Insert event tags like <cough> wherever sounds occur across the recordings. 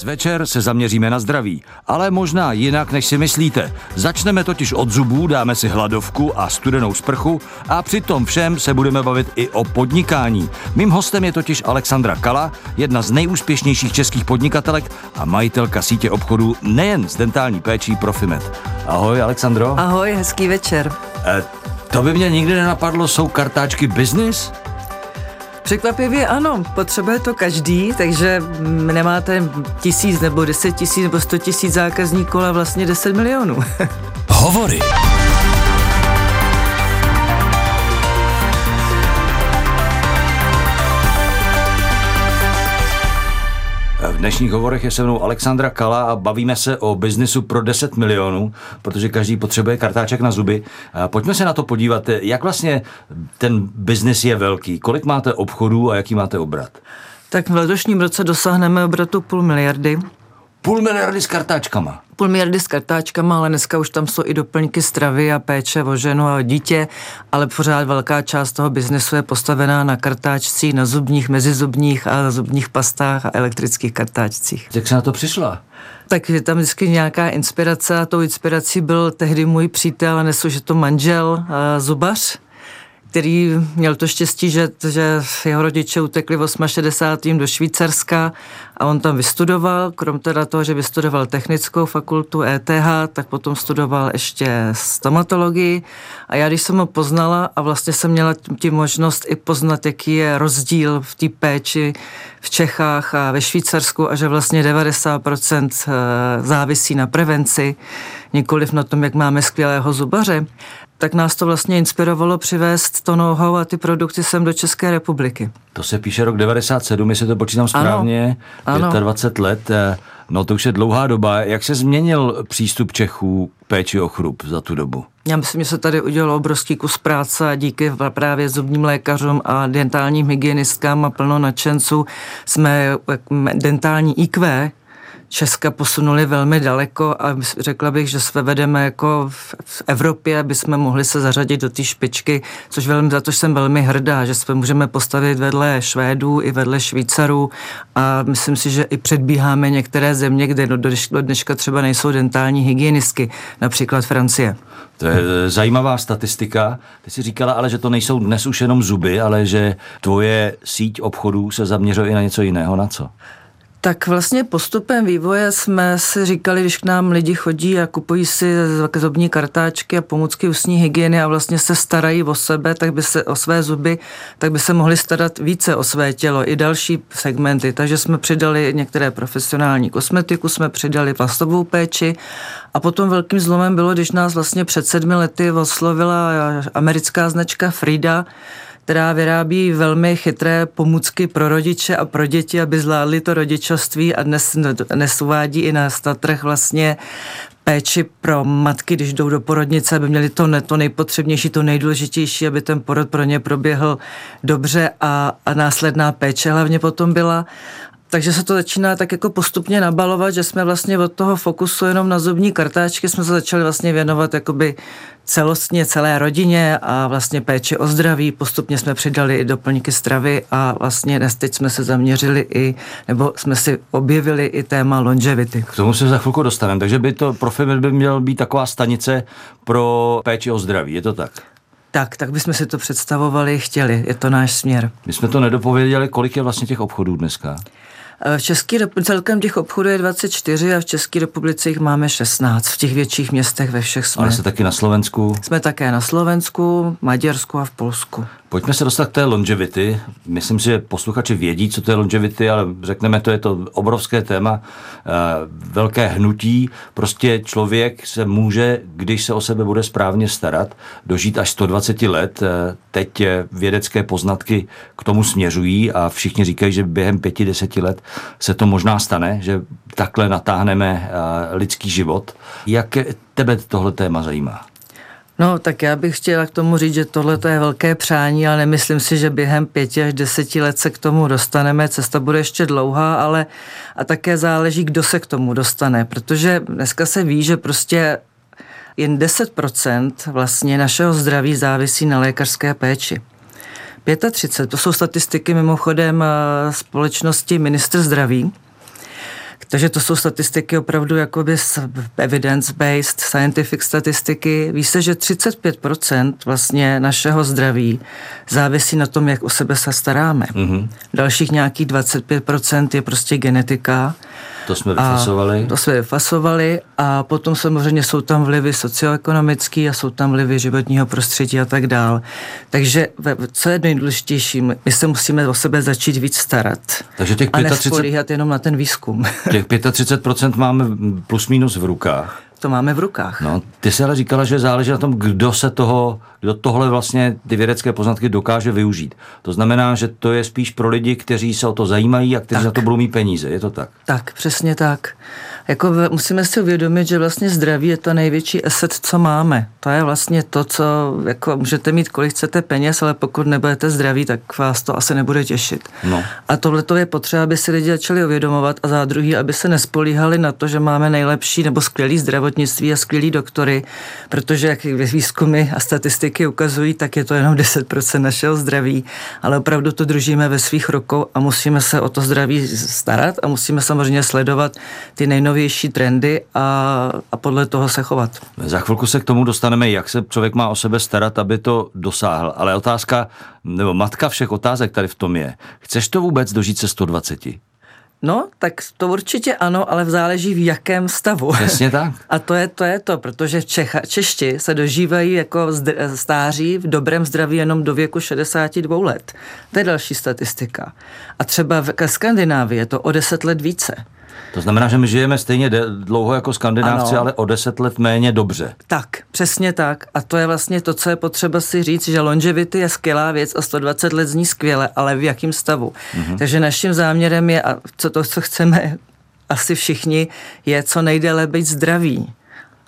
Dnes večer se zaměříme na zdraví, ale možná jinak, než si myslíte. Začneme totiž od zubů, dáme si hladovku a studenou sprchu a přitom všem se budeme bavit i o podnikání. Mým hostem je totiž Alexandra Kala, jedna z nejúspěšnějších českých podnikatelek a majitelka sítě obchodů nejen s dentální péčí Profimet. Ahoj, Alexandro. Ahoj, hezký večer. E, to by mě nikdy nenapadlo, jsou kartáčky business? Překvapivě ano, potřebuje to každý, takže nemáte tisíc nebo deset tisíc nebo sto tisíc zákazníků, ale vlastně deset milionů. <laughs> Hovory. Dnešních hovorech je se mnou Alexandra Kala a bavíme se o biznisu pro 10 milionů, protože každý potřebuje kartáček na zuby. Pojďme se na to podívat, jak vlastně ten biznis je velký, kolik máte obchodů a jaký máte obrat? Tak v letošním roce dosáhneme obratu půl miliardy. Půl miliardy s kartáčkama. Půl miliardy s kartáčkama, ale dneska už tam jsou i doplňky stravy a péče o ženu a o dítě, ale pořád velká část toho biznesu je postavená na kartáčcích, na zubních, mezizubních a na zubních pastách a elektrických kartáčcích. Jak se na to přišla? Tak je tam vždycky nějaká inspirace a tou inspirací byl tehdy můj přítel, a nesu, že to manžel, zubař, který měl to štěstí, že, že jeho rodiče utekli v 68. do Švýcarska a on tam vystudoval, krom teda toho, že vystudoval technickou fakultu ETH, tak potom studoval ještě stomatologii a já když jsem ho poznala a vlastně jsem měla tím možnost i poznat, jaký je rozdíl v té péči v Čechách a ve Švýcarsku a že vlastně 90% eh, závisí na prevenci, nikoliv na tom, jak máme skvělého zubaře, tak nás to vlastně inspirovalo přivést to know-how a ty produkty sem do České republiky. To se píše rok 97, jestli to počítám správně, ano, 25 let. Eh, no to už je dlouhá doba. Jak se změnil přístup Čechů k péči o chrup za tu dobu? Já myslím, že se tady udělalo obrovský kus práce a díky právě zubním lékařům a dentálním hygienistkám a plno nadšenců jsme dentální IQ, Česka posunuli velmi daleko a řekla bych, že se vedeme jako v Evropě, aby jsme mohli se zařadit do té špičky, což velmi, za to jsem velmi hrdá, že jsme můžeme postavit vedle Švédů i vedle Švýcarů a myslím si, že i předbíháme některé země, kde do dneška třeba nejsou dentální hygienistky, například Francie. To je zajímavá statistika. Ty jsi říkala ale, že to nejsou dnes už jenom zuby, ale že tvoje síť obchodů se zaměřuje i na něco jiného. Na co? Tak vlastně postupem vývoje jsme si říkali, když k nám lidi chodí a kupují si zobní kartáčky a pomůcky ústní hygieny a vlastně se starají o sebe, tak by se o své zuby, tak by se mohli starat více o své tělo, i další segmenty. Takže jsme přidali některé profesionální kosmetiku, jsme přidali plastovou péči a potom velkým zlomem bylo, když nás vlastně před sedmi lety oslovila americká značka Frida, která vyrábí velmi chytré pomůcky pro rodiče a pro děti, aby zvládli to rodičovství a dnes, dnes uvádí i na trh vlastně péči pro matky, když jdou do porodnice, aby měli to, to nejpotřebnější, to nejdůležitější, aby ten porod pro ně proběhl dobře a, a následná péče hlavně potom byla. Takže se to začíná tak jako postupně nabalovat, že jsme vlastně od toho fokusu jenom na zubní kartáčky jsme se začali vlastně věnovat jakoby celostně celé rodině a vlastně péči o zdraví. Postupně jsme přidali i doplňky stravy a vlastně dnes teď jsme se zaměřili i, nebo jsme si objevili i téma longevity. K tomu se za chvilku dostaneme, takže by to Profimil by měl být taková stanice pro péči o zdraví, je to tak? Tak, tak bychom si to představovali, chtěli, je to náš směr. My jsme to nedopověděli, kolik je vlastně těch obchodů dneska? Eh, v České republice celkem těch obchodů je 24 a v České republice jich máme 16 v těch větších městech ve všech jsme. Ale jste taky na Slovensku? Jsme také na Slovensku, Maďarsku a v Polsku. Pojďme se dostat k té longevity. Myslím si, že posluchači vědí, co to je longevity, ale řekneme, to je to obrovské téma, eh, velké hnutí. Prostě člověk se může, když se o sebe bude správně starat, dožít až 120 let. Eh, teď vědecké poznatky k tomu směřují a všichni říkají, že během 5-10 let se to možná stane, že takhle natáhneme eh, lidský život. Jak tebe tohle téma zajímá? No, tak já bych chtěla k tomu říct, že tohle je velké přání, ale nemyslím si, že během pěti až deseti let se k tomu dostaneme. Cesta bude ještě dlouhá, ale a také záleží, kdo se k tomu dostane, protože dneska se ví, že prostě jen 10% vlastně našeho zdraví závisí na lékařské péči. 35, to jsou statistiky mimochodem eh, společnosti Ministr zdraví, Takže to jsou statistiky opravdu jakoby evidence-based, scientific statistiky. Ví se, že 35% vlastně našeho zdraví závisí na tom, jak o sebe se staráme. Mm-hmm. Dalších nějakých 25% je prostě genetika. To jsme vyfasovali. A to jsme vyfasovali a potom samozřejmě jsou tam vlivy socioekonomické a jsou tam vlivy životního prostředí a tak dál. Takže co je nejdůležitější, my se musíme o sebe začít víc starat. Takže těch 35... A jenom na ten výzkum. Těch 35% máme plus minus v rukách to máme v rukách. No, ty jsi ale říkala, že záleží na tom, kdo se toho, kdo tohle vlastně ty vědecké poznatky dokáže využít. To znamená, že to je spíš pro lidi, kteří se o to zajímají a kteří tak. za to budou mít peníze. Je to tak? Tak, přesně tak. Jako musíme si uvědomit, že vlastně zdraví je to největší asset, co máme. To je vlastně to, co jako můžete mít, kolik chcete peněz, ale pokud nebudete zdraví, tak vás to asi nebude těšit. No. A tohle to je potřeba, aby si lidi začali uvědomovat a za druhý, aby se nespolíhali na to, že máme nejlepší nebo skvělý zdravotnictví a skvělý doktory, protože jak výzkumy a statistiky ukazují, tak je to jenom 10% našeho zdraví, ale opravdu to držíme ve svých rukou a musíme se o to zdraví starat a musíme samozřejmě sledovat ty nejnovější nejnovější trendy a, a podle toho se chovat. Za chvilku se k tomu dostaneme, jak se člověk má o sebe starat, aby to dosáhl. Ale otázka, nebo matka všech otázek tady v tom je, chceš to vůbec dožít se 120? No, tak to určitě ano, ale záleží v jakém stavu. Přesně <laughs> tak. A to je to, je to protože Čecha, Češti se dožívají jako stáří v dobrém zdraví jenom do věku 62 let. To je další statistika. A třeba v Skandinávii je to o 10 let více. To znamená, že my žijeme stejně dlouho jako skandinávci, ano. ale o deset let méně dobře. Tak, přesně tak. A to je vlastně to, co je potřeba si říct, že longevity je skvělá věc a 120 let zní skvěle, ale v jakém stavu. Mm-hmm. Takže naším záměrem je, a co to, co chceme asi všichni, je co nejdéle být zdraví.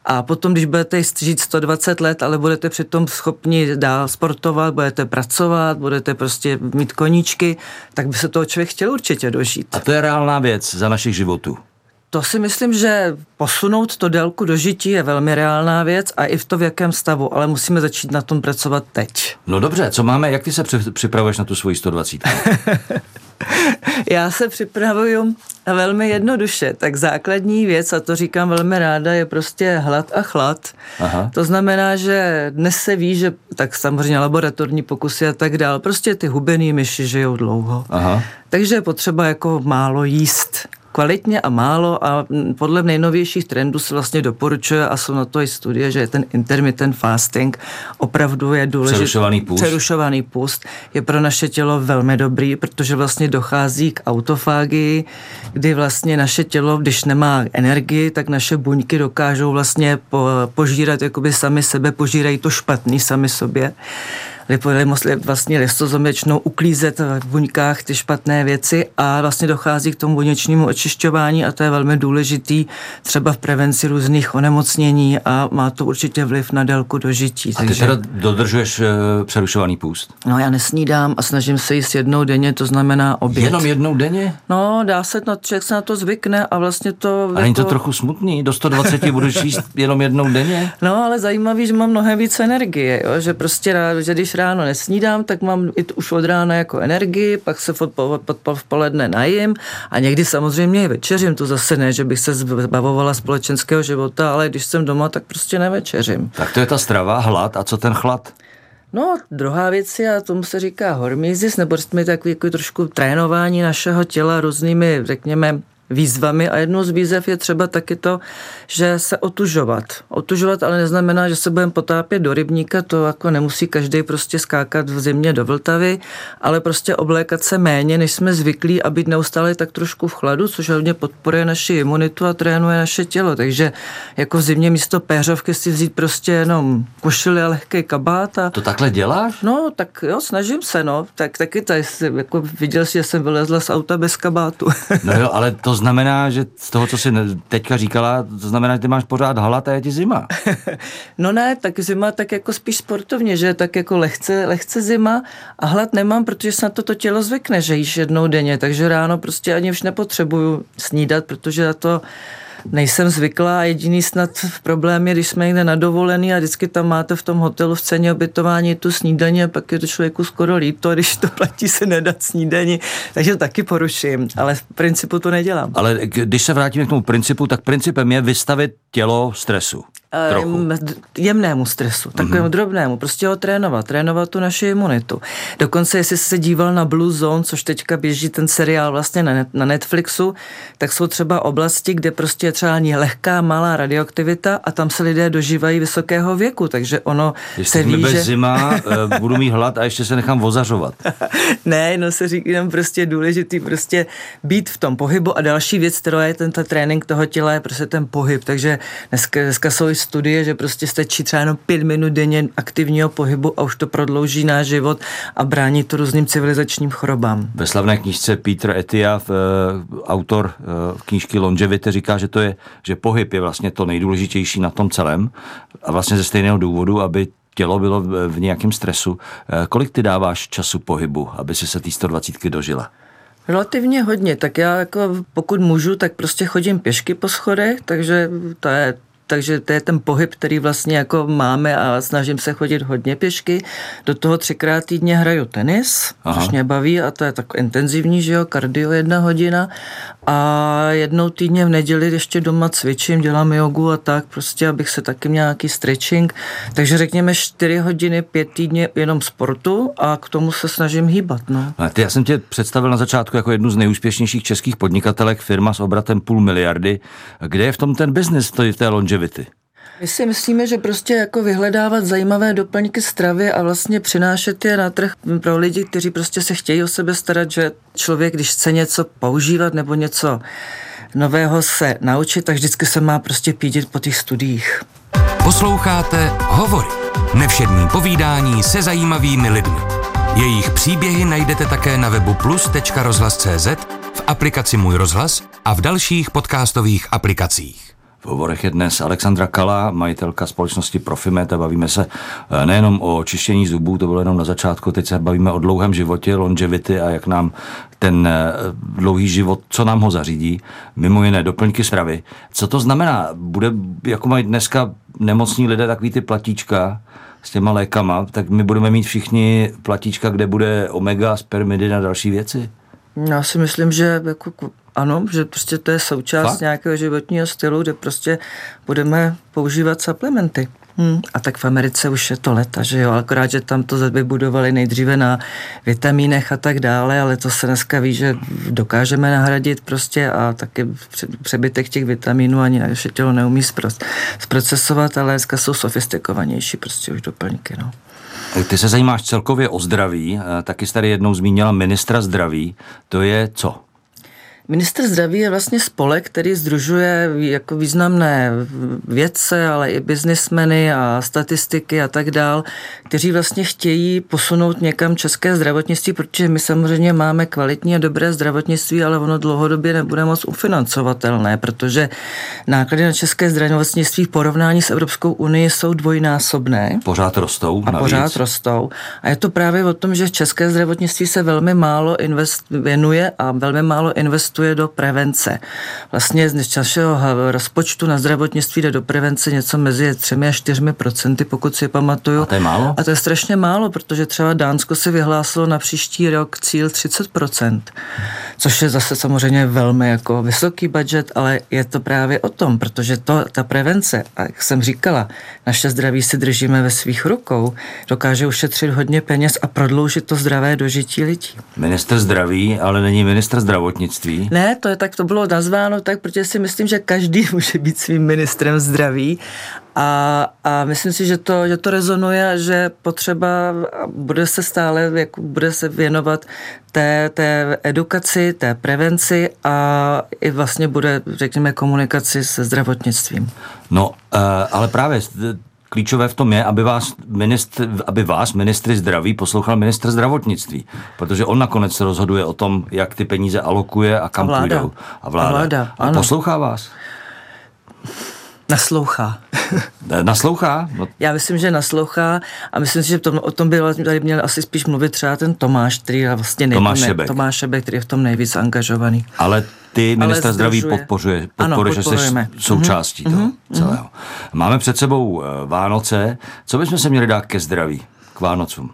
A potom, když budete žít 120 let, ale budete přitom schopni dál sportovat, budete pracovat, budete prostě mít koníčky, tak by se toho člověk chtěl určitě dožít. A to je reálná věc za našich životů. To si myslím, že posunout to délku dožití je velmi reálná věc a i v to v jakém stavu, ale musíme začít na tom pracovat teď. No dobře, co máme, jak ty se připravuješ na tu svoji 120? <laughs> <laughs> Já se připravuju velmi jednoduše. Tak základní věc, a to říkám velmi ráda, je prostě hlad a chlad. Aha. To znamená, že dnes se ví, že tak samozřejmě laboratorní pokusy a tak dál, prostě ty hubený myši žijou dlouho. Aha. Takže je potřeba jako málo jíst kvalitně a málo a podle nejnovějších trendů se vlastně doporučuje a jsou na to i studie, že ten intermittent fasting opravdu je důležitý. Přerušovaný půst. Přerušovaný půst je pro naše tělo velmi dobrý, protože vlastně dochází k autofágii, kdy vlastně naše tělo, když nemá energii, tak naše buňky dokážou vlastně po, požírat jakoby sami sebe, požírají to špatný sami sobě vlastně listozom začnou uklízet v buňkách ty špatné věci a vlastně dochází k tomu buněčnímu očišťování a to je velmi důležitý třeba v prevenci různých onemocnění a má to určitě vliv na délku dožití. A ty takže... teda dodržuješ uh, přerušovaný půst? No já nesnídám a snažím se jíst jednou denně, to znamená oběd. Jenom jednou denně? No dá se, no, člověk se na to zvykne a vlastně to... A není to jako... trochu smutný? Do 120 budeš jíst jenom jednou denně? No ale zajímavý, že mám mnohem víc energie, jo? že prostě rád, že když ráno nesnídám, tak mám i už od rána jako energii, pak se v, poledne najím a někdy samozřejmě i večeřím. To zase ne, že bych se zbavovala společenského života, ale když jsem doma, tak prostě nevečeřím. Tak to je ta strava, hlad. A co ten chlad? No, druhá věc je, a tomu se říká hormízis, nebo jsme takový jako trošku trénování našeho těla různými, řekněme, výzvami a jednou z výzev je třeba taky to, že se otužovat. Otužovat ale neznamená, že se budeme potápět do rybníka, to jako nemusí každý prostě skákat v zimě do Vltavy, ale prostě oblékat se méně, než jsme zvyklí a být neustále tak trošku v chladu, což hodně podporuje naši imunitu a trénuje naše tělo. Takže jako v zimě místo péřovky si vzít prostě jenom košili a lehký kabát. A... To takhle děláš? No, tak jo, snažím se, no. Tak taky tady jako viděl si, že jsem vylezla z auta bez kabátu. no jo, ale to znamená, že z toho, co jsi teďka říkala, to znamená, že ty máš pořád hlad a je ti zima. <laughs> no ne, tak zima tak jako spíš sportovně, že tak jako lehce, lehce zima a hlad nemám, protože se na to tělo zvykne, že jíš jednou denně, takže ráno prostě ani už nepotřebuju snídat, protože na to nejsem zvyklá. Jediný snad problém je, když jsme někde na dovolený a vždycky tam máte v tom hotelu v ceně obytování tu snídaně a pak je to člověku skoro líto, když to platí se nedat snídaní, takže to taky poruším, ale v principu to nedělám. Ale když se vrátíme k tomu principu, tak principem je vystavit tělo stresu. Trochu. jemnému stresu, takovému mm-hmm. drobnému, prostě ho trénovat, trénovat tu naši imunitu. Dokonce, jestli se díval na Blue Zone, což teďka běží ten seriál vlastně na, na Netflixu, tak jsou třeba oblasti, kde prostě je třeba lehká, malá radioaktivita a tam se lidé dožívají vysokého věku, takže ono Když se ví, že... zima, eh, <laughs> budu mít hlad a ještě se nechám vozařovat. <laughs> ne, no se říkám prostě důležitý prostě být v tom pohybu a další věc, která je ten trénink toho těla, je prostě ten pohyb, takže dneska, dneska jsou studie, že prostě stačí třeba jenom pět minut denně aktivního pohybu a už to prodlouží náš život a brání to různým civilizačním chorobám. Ve slavné knížce Peter Etiaf, eh, autor eh, knížky Longevity, říká, že to je, že pohyb je vlastně to nejdůležitější na tom celém a vlastně ze stejného důvodu, aby tělo bylo v nějakém stresu. Eh, kolik ty dáváš času pohybu, aby si se té 120 dožila? Relativně hodně, tak já jako pokud můžu, tak prostě chodím pěšky po schodech, takže to je takže to je ten pohyb, který vlastně jako máme a snažím se chodit hodně pěšky. Do toho třikrát týdně hraju tenis, Aha. což mě baví a to je tak intenzivní, že jo, kardio jedna hodina a jednou týdně v neděli ještě doma cvičím, dělám jogu a tak, prostě abych se taky měl nějaký stretching. Takže řekněme 4 hodiny, 5 týdně jenom sportu a k tomu se snažím hýbat. No. A ty, já jsem tě představil na začátku jako jednu z nejúspěšnějších českých podnikatelek, firma s obratem půl miliardy. Kde je v tom ten biznis té longevity? My si myslíme, že prostě jako vyhledávat zajímavé doplňky stravy a vlastně přinášet je na trh pro lidi, kteří prostě se chtějí o sebe starat, že člověk, když chce něco používat nebo něco nového se naučit, tak vždycky se má prostě pídit po těch studiích. Posloucháte Hovory. Nevšední povídání se zajímavými lidmi. Jejich příběhy najdete také na webu plus.rozhlas.cz, v aplikaci Můj rozhlas a v dalších podcastových aplikacích. V hovorech je dnes Alexandra Kala, majitelka společnosti Profimet a bavíme se eh, nejenom o čištění zubů, to bylo jenom na začátku, teď se bavíme o dlouhém životě, longevity a jak nám ten eh, dlouhý život, co nám ho zařídí, mimo jiné doplňky stravy. Co to znamená? Bude, jako mají dneska nemocní lidé takový ty platíčka, s těma lékama, tak my budeme mít všichni platíčka, kde bude omega, spermidy a další věci? Já si myslím, že jako ano, že prostě to je součást Fakt? nějakého životního stylu, kde prostě budeme používat suplementy. Hmm. A tak v Americe už je to leta, že jo, akorát, že tam to vybudovali nejdříve na vitamínech a tak dále, ale to se dneska ví, že dokážeme nahradit prostě a taky přebytek těch vitamínů ani naše tělo neumí zprocesovat, ale dneska jsou sofistikovanější prostě už doplňky, no. Ty se zajímáš celkově o zdraví, taky jsi tady jednou zmínila ministra zdraví, to je co? Minister zdraví je vlastně spolek, který združuje jako významné vědce, ale i biznismeny a statistiky a tak dál, kteří vlastně chtějí posunout někam české zdravotnictví, protože my samozřejmě máme kvalitní a dobré zdravotnictví, ale ono dlouhodobě nebude moc ufinancovatelné, protože náklady na české zdravotnictví v porovnání s Evropskou unii jsou dvojnásobné. Pořád rostou. A navíc. pořád rostou. A je to právě o tom, že české zdravotnictví se velmi málo invest, věnuje a velmi málo investuje investuje do prevence. Vlastně z našeho rozpočtu na zdravotnictví jde do prevence něco mezi 3 a 4 procenty, pokud si pamatuju. A to je málo? A to je strašně málo, protože třeba Dánsko si vyhlásilo na příští rok cíl 30% což je zase samozřejmě velmi jako vysoký budget, ale je to právě o tom, protože to, ta prevence, a jak jsem říkala, naše zdraví si držíme ve svých rukou, dokáže ušetřit hodně peněz a prodloužit to zdravé dožití lidí. Minister zdraví, ale není minister zdravotnictví. Ne, to je tak, to bylo nazváno tak, protože si myslím, že každý <laughs> může být svým ministrem zdraví a, a myslím si, že to, že to rezonuje, že potřeba bude se stále, jako bude se věnovat té, té edukaci, té prevenci a i vlastně bude, řekněme, komunikaci se zdravotnictvím. No, uh, ale právě klíčové v tom je, aby vás, ministr, aby vás, ministry zdraví, poslouchal ministr zdravotnictví, protože on nakonec se rozhoduje o tom, jak ty peníze alokuje a kam a vláda. půjdou. A vláda. A, vláda, a poslouchá vás? Naslouchá. <laughs> naslouchá? No. Já myslím, že naslouchá a myslím si, že tom, o tom by tady měl asi spíš mluvit třeba ten Tomáš, který je vlastně nejvíc, Tomáš Šebek. Tomáš Šebek, který je v tom nejvíc angažovaný. Ale ty ministra zdraví podporuje, podporuje že jsi součástí mm-hmm. toho mm-hmm. celého. Máme před sebou eh, Vánoce. Co bychom se měli dát ke zdraví, k Vánocům?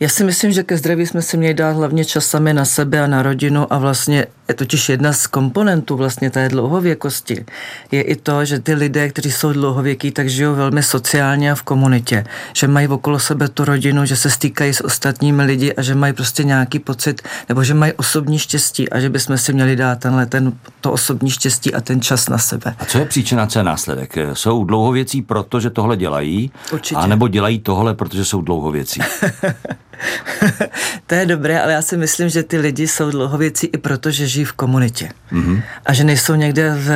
Já si myslím, že ke zdraví jsme si měli dát hlavně čas sami na sebe a na rodinu a vlastně je totiž jedna z komponentů vlastně té dlouhověkosti je i to, že ty lidé, kteří jsou dlouhověkí, tak žijou velmi sociálně a v komunitě, že mají okolo sebe tu rodinu, že se stýkají s ostatními lidi a že mají prostě nějaký pocit, nebo že mají osobní štěstí a že bychom si měli dát tenhle, ten, to osobní štěstí a ten čas na sebe. A co je příčina, co je následek? Jsou dlouhověcí proto, že tohle dělají, Určitě. a nebo dělají tohle, protože jsou dlouhověcí? <laughs> <laughs> to je dobré, ale já si myslím, že ty lidi jsou dlouhověcí i proto, že žijí v komunitě. Mm-hmm. A že nejsou někde, v,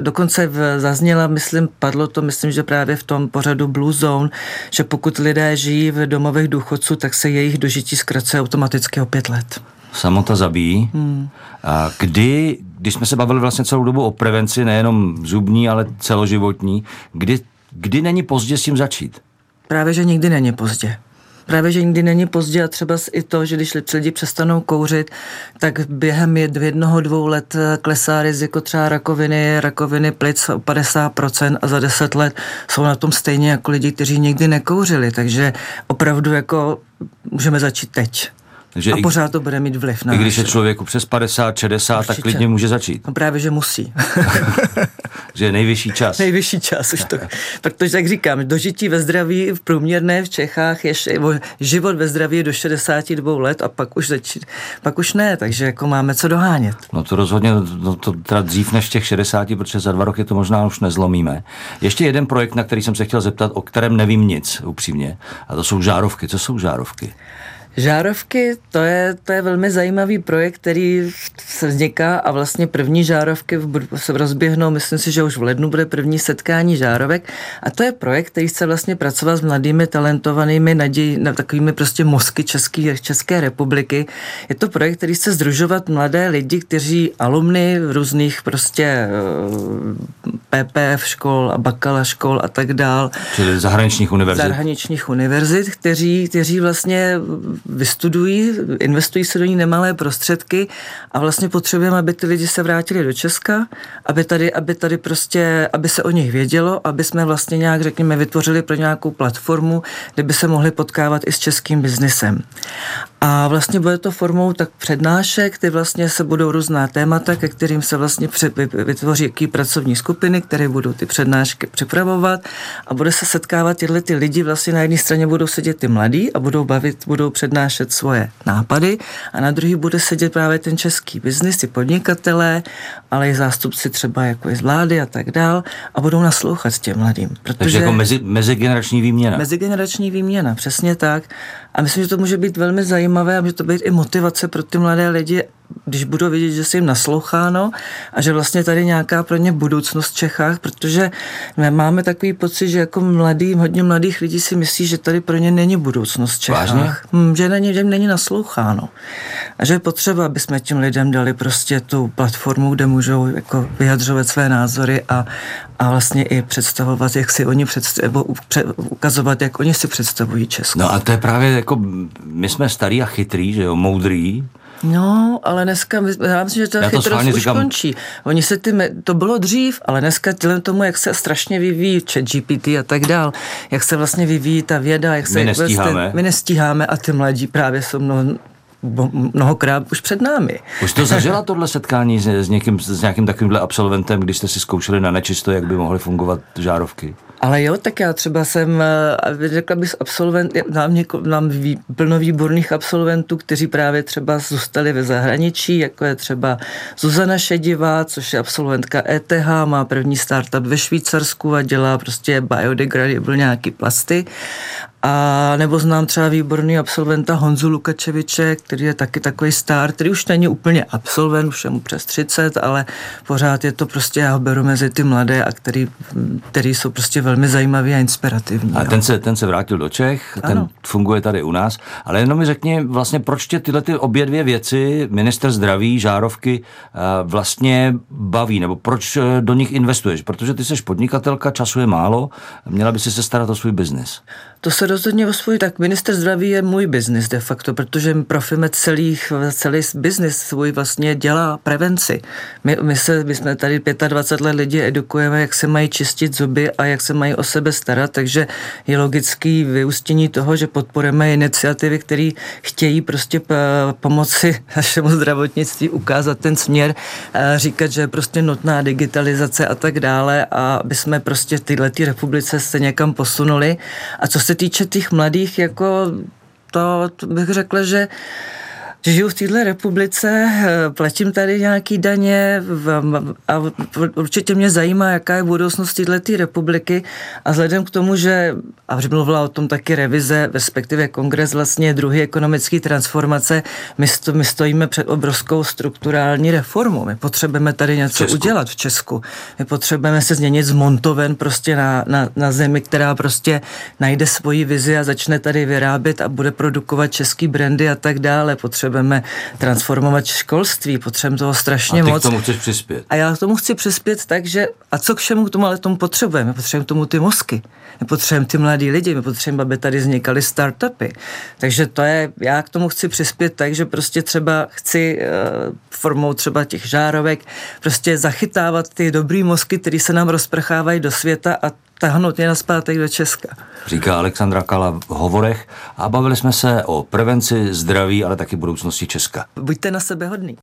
dokonce v, zazněla, myslím, padlo to, myslím, že právě v tom pořadu Blue Zone, že pokud lidé žijí v domovech důchodců, tak se jejich dožití zkracuje automaticky o pět let. Samota zabíjí. Hmm. A kdy, když jsme se bavili vlastně celou dobu o prevenci, nejenom zubní, ale celoživotní, kdy, kdy není pozdě s tím začít? Právě, že nikdy není pozdě. Právě, že nikdy není pozdě a třeba i to, že když lidi přestanou kouřit, tak během jednoho, dvou let eh, klesá riziko třeba rakoviny, rakoviny plic o 50% a za 10 let jsou na tom stejně jako lidi, kteří nikdy nekouřili. Takže opravdu jako můžeme začít teď. Takže a i, pořád to bude mít vliv na I když je člověku přes 50, 60, Určitě. tak klidně může začít. No právě, že musí. <laughs> <laughs> že je nejvyšší čas. Nejvyšší čas už to. Protože, jak říkám, dožití ve zdraví v průměrné v Čechách je život ve zdraví je do 62 let a pak už, začít, pak už ne, takže jako máme co dohánět. No to rozhodně, no to teda dřív než těch 60, protože za dva roky to možná už nezlomíme. Ještě jeden projekt, na který jsem se chtěl zeptat, o kterém nevím nic, upřímně. A to jsou žárovky. Co jsou žárovky? Žárovky, to je, to je velmi zajímavý projekt, který se vzniká a vlastně první žárovky se rozběhnou, myslím si, že už v lednu bude první setkání žárovek a to je projekt, který chce vlastně pracovat s mladými talentovanými naději, na takovými prostě mozky České, České republiky. Je to projekt, který chce združovat mladé lidi, kteří alumny různých prostě PPF škol a bakala škol a tak dál. Čili zahraničních univerzit. Zahraničních univerzit, kteří, kteří vlastně vystudují, investují se do ní nemalé prostředky a vlastně potřebujeme, aby ty lidi se vrátili do Česka, aby tady, aby tady prostě, aby se o nich vědělo, aby jsme vlastně nějak, řekněme, vytvořili pro nějakou platformu, kde by se mohli potkávat i s českým biznesem. A vlastně bude to formou tak přednášek, ty vlastně se budou různá témata, ke kterým se vlastně vytvoří jaký pracovní skupiny, které budou ty přednášky připravovat a bude se setkávat tyhle ty lidi, vlastně na jedné straně budou sedět ty mladí a budou bavit, budou přednášet svoje nápady a na druhý bude sedět právě ten český biznis, ty podnikatelé, ale i zástupci třeba jako i z vlády a tak dál a budou naslouchat těm mladým. Protože Takže jako mezi, mezigenerační výměna. Mezigenerační výměna, přesně tak. A myslím, že to může být velmi zajímavé a může to být i motivace pro ty mladé lidi, když budou vidět, že se jim nasloucháno a že vlastně tady nějaká pro ně budoucnost v Čechách, protože my máme takový pocit, že jako mladý, hodně mladých lidí si myslí, že tady pro ně není budoucnost v Čechách. Vážně? Hm, že není, že není nasloucháno. A že je potřeba, aby jsme těm lidem dali prostě tu platformu, kde můžou jako vyjadřovat své názory a, a vlastně i představovat, jak si oni představují, ukazovat, jak oni si představují Česko. No a to je právě jako, my jsme starý a chytrý, že jo, moudrý, No, ale dneska, já myslím, že ta já chytrost už říkám... končí. Oni se ty, to bylo dřív, ale dneska tělem tomu, jak se strašně vyvíjí chat GPT a tak dál, jak se vlastně vyvíjí ta věda, jak se... My nestíháme. Vlastně, my nestíháme a ty mladí právě jsou mnoho, mnohokrát už před námi. Už to zažila tohle setkání s, s, někým, s nějakým takovýmhle absolventem, když jste si zkoušeli na nečisto, jak by mohly fungovat žárovky? Ale jo, tak já třeba jsem, eh, řekla bych, absolvent, mám, něko, mám vý, plno výborných absolventů, kteří právě třeba zůstali ve zahraničí, jako je třeba Zuzana Šedivá, což je absolventka ETH, má první startup ve Švýcarsku a dělá prostě biodegradable nějaký plasty. A nebo znám třeba výborný absolventa Honzu Lukačeviče, který je taky takový star, který už není úplně absolvent, už je mu přes 30, ale pořád je to prostě, já ho beru mezi ty mladé a který, který jsou prostě velmi zajímavý a inspirativní. A ten se, ten se vrátil do Čech, ano. ten funguje tady u nás, ale jenom mi řekni vlastně, proč tě tyhle ty obě dvě věci, minister zdraví, žárovky, eh, vlastně baví, nebo proč eh, do nich investuješ? Protože ty jsi podnikatelka, času je málo, měla by si se starat o svůj biznis. To se rozhodně o svůj, tak minister zdraví je můj biznis de facto, protože Profimet celých, celý biznis svůj vlastně dělá prevenci. My, my, se, my jsme tady 25 let lidi edukujeme, jak se mají čistit zuby a jak se mají o sebe starat, takže je logický vyústění toho, že podporujeme iniciativy, které chtějí prostě pomoci <laughs> našemu zdravotnictví ukázat ten směr, říkat, že je prostě nutná digitalizace a tak dále a aby jsme prostě tyhle ty republice se někam posunuli. A co se týče těch mladých, jako to, to bych řekla, že žiju v této republice, eh, platím tady nějaký daně a určitě mě zajímá, jaká je budoucnost této republiky a vzhledem k tomu, že, a mluvila o tom taky revize, respektive kongres vlastně druhý ekonomický transformace, my, sto, my stojíme před obrovskou strukturální reformou. My potřebujeme tady něco v udělat v Česku. My potřebujeme se změnit z montoven prostě na, na, na zemi, která prostě najde svoji vizi a začne tady vyrábět a bude produkovat český brandy a tak dále. Potřebujeme potřebujeme transformovat školství, potřebujeme toho strašně a ty moc. k tomu chceš přispět. A já k tomu chci přispět tak, že a co k všemu k tomu ale tomu potřebujeme? My potřebujeme tomu ty mozky, my potřebujeme ty mladí lidi, my potřebujeme, aby tady vznikaly startupy. Takže to je, já k tomu chci přispět tak, že prostě třeba chci uh, formou třeba těch žárovek prostě zachytávat ty dobrý mozky, které se nám rozprchávají do světa a tahnout je naspátek do Česka. Říká Alexandra Kala v hovorech a bavili jsme se o prevenci, zdraví, ale taky budoucnosti Česka. Buďte na sebe hodný.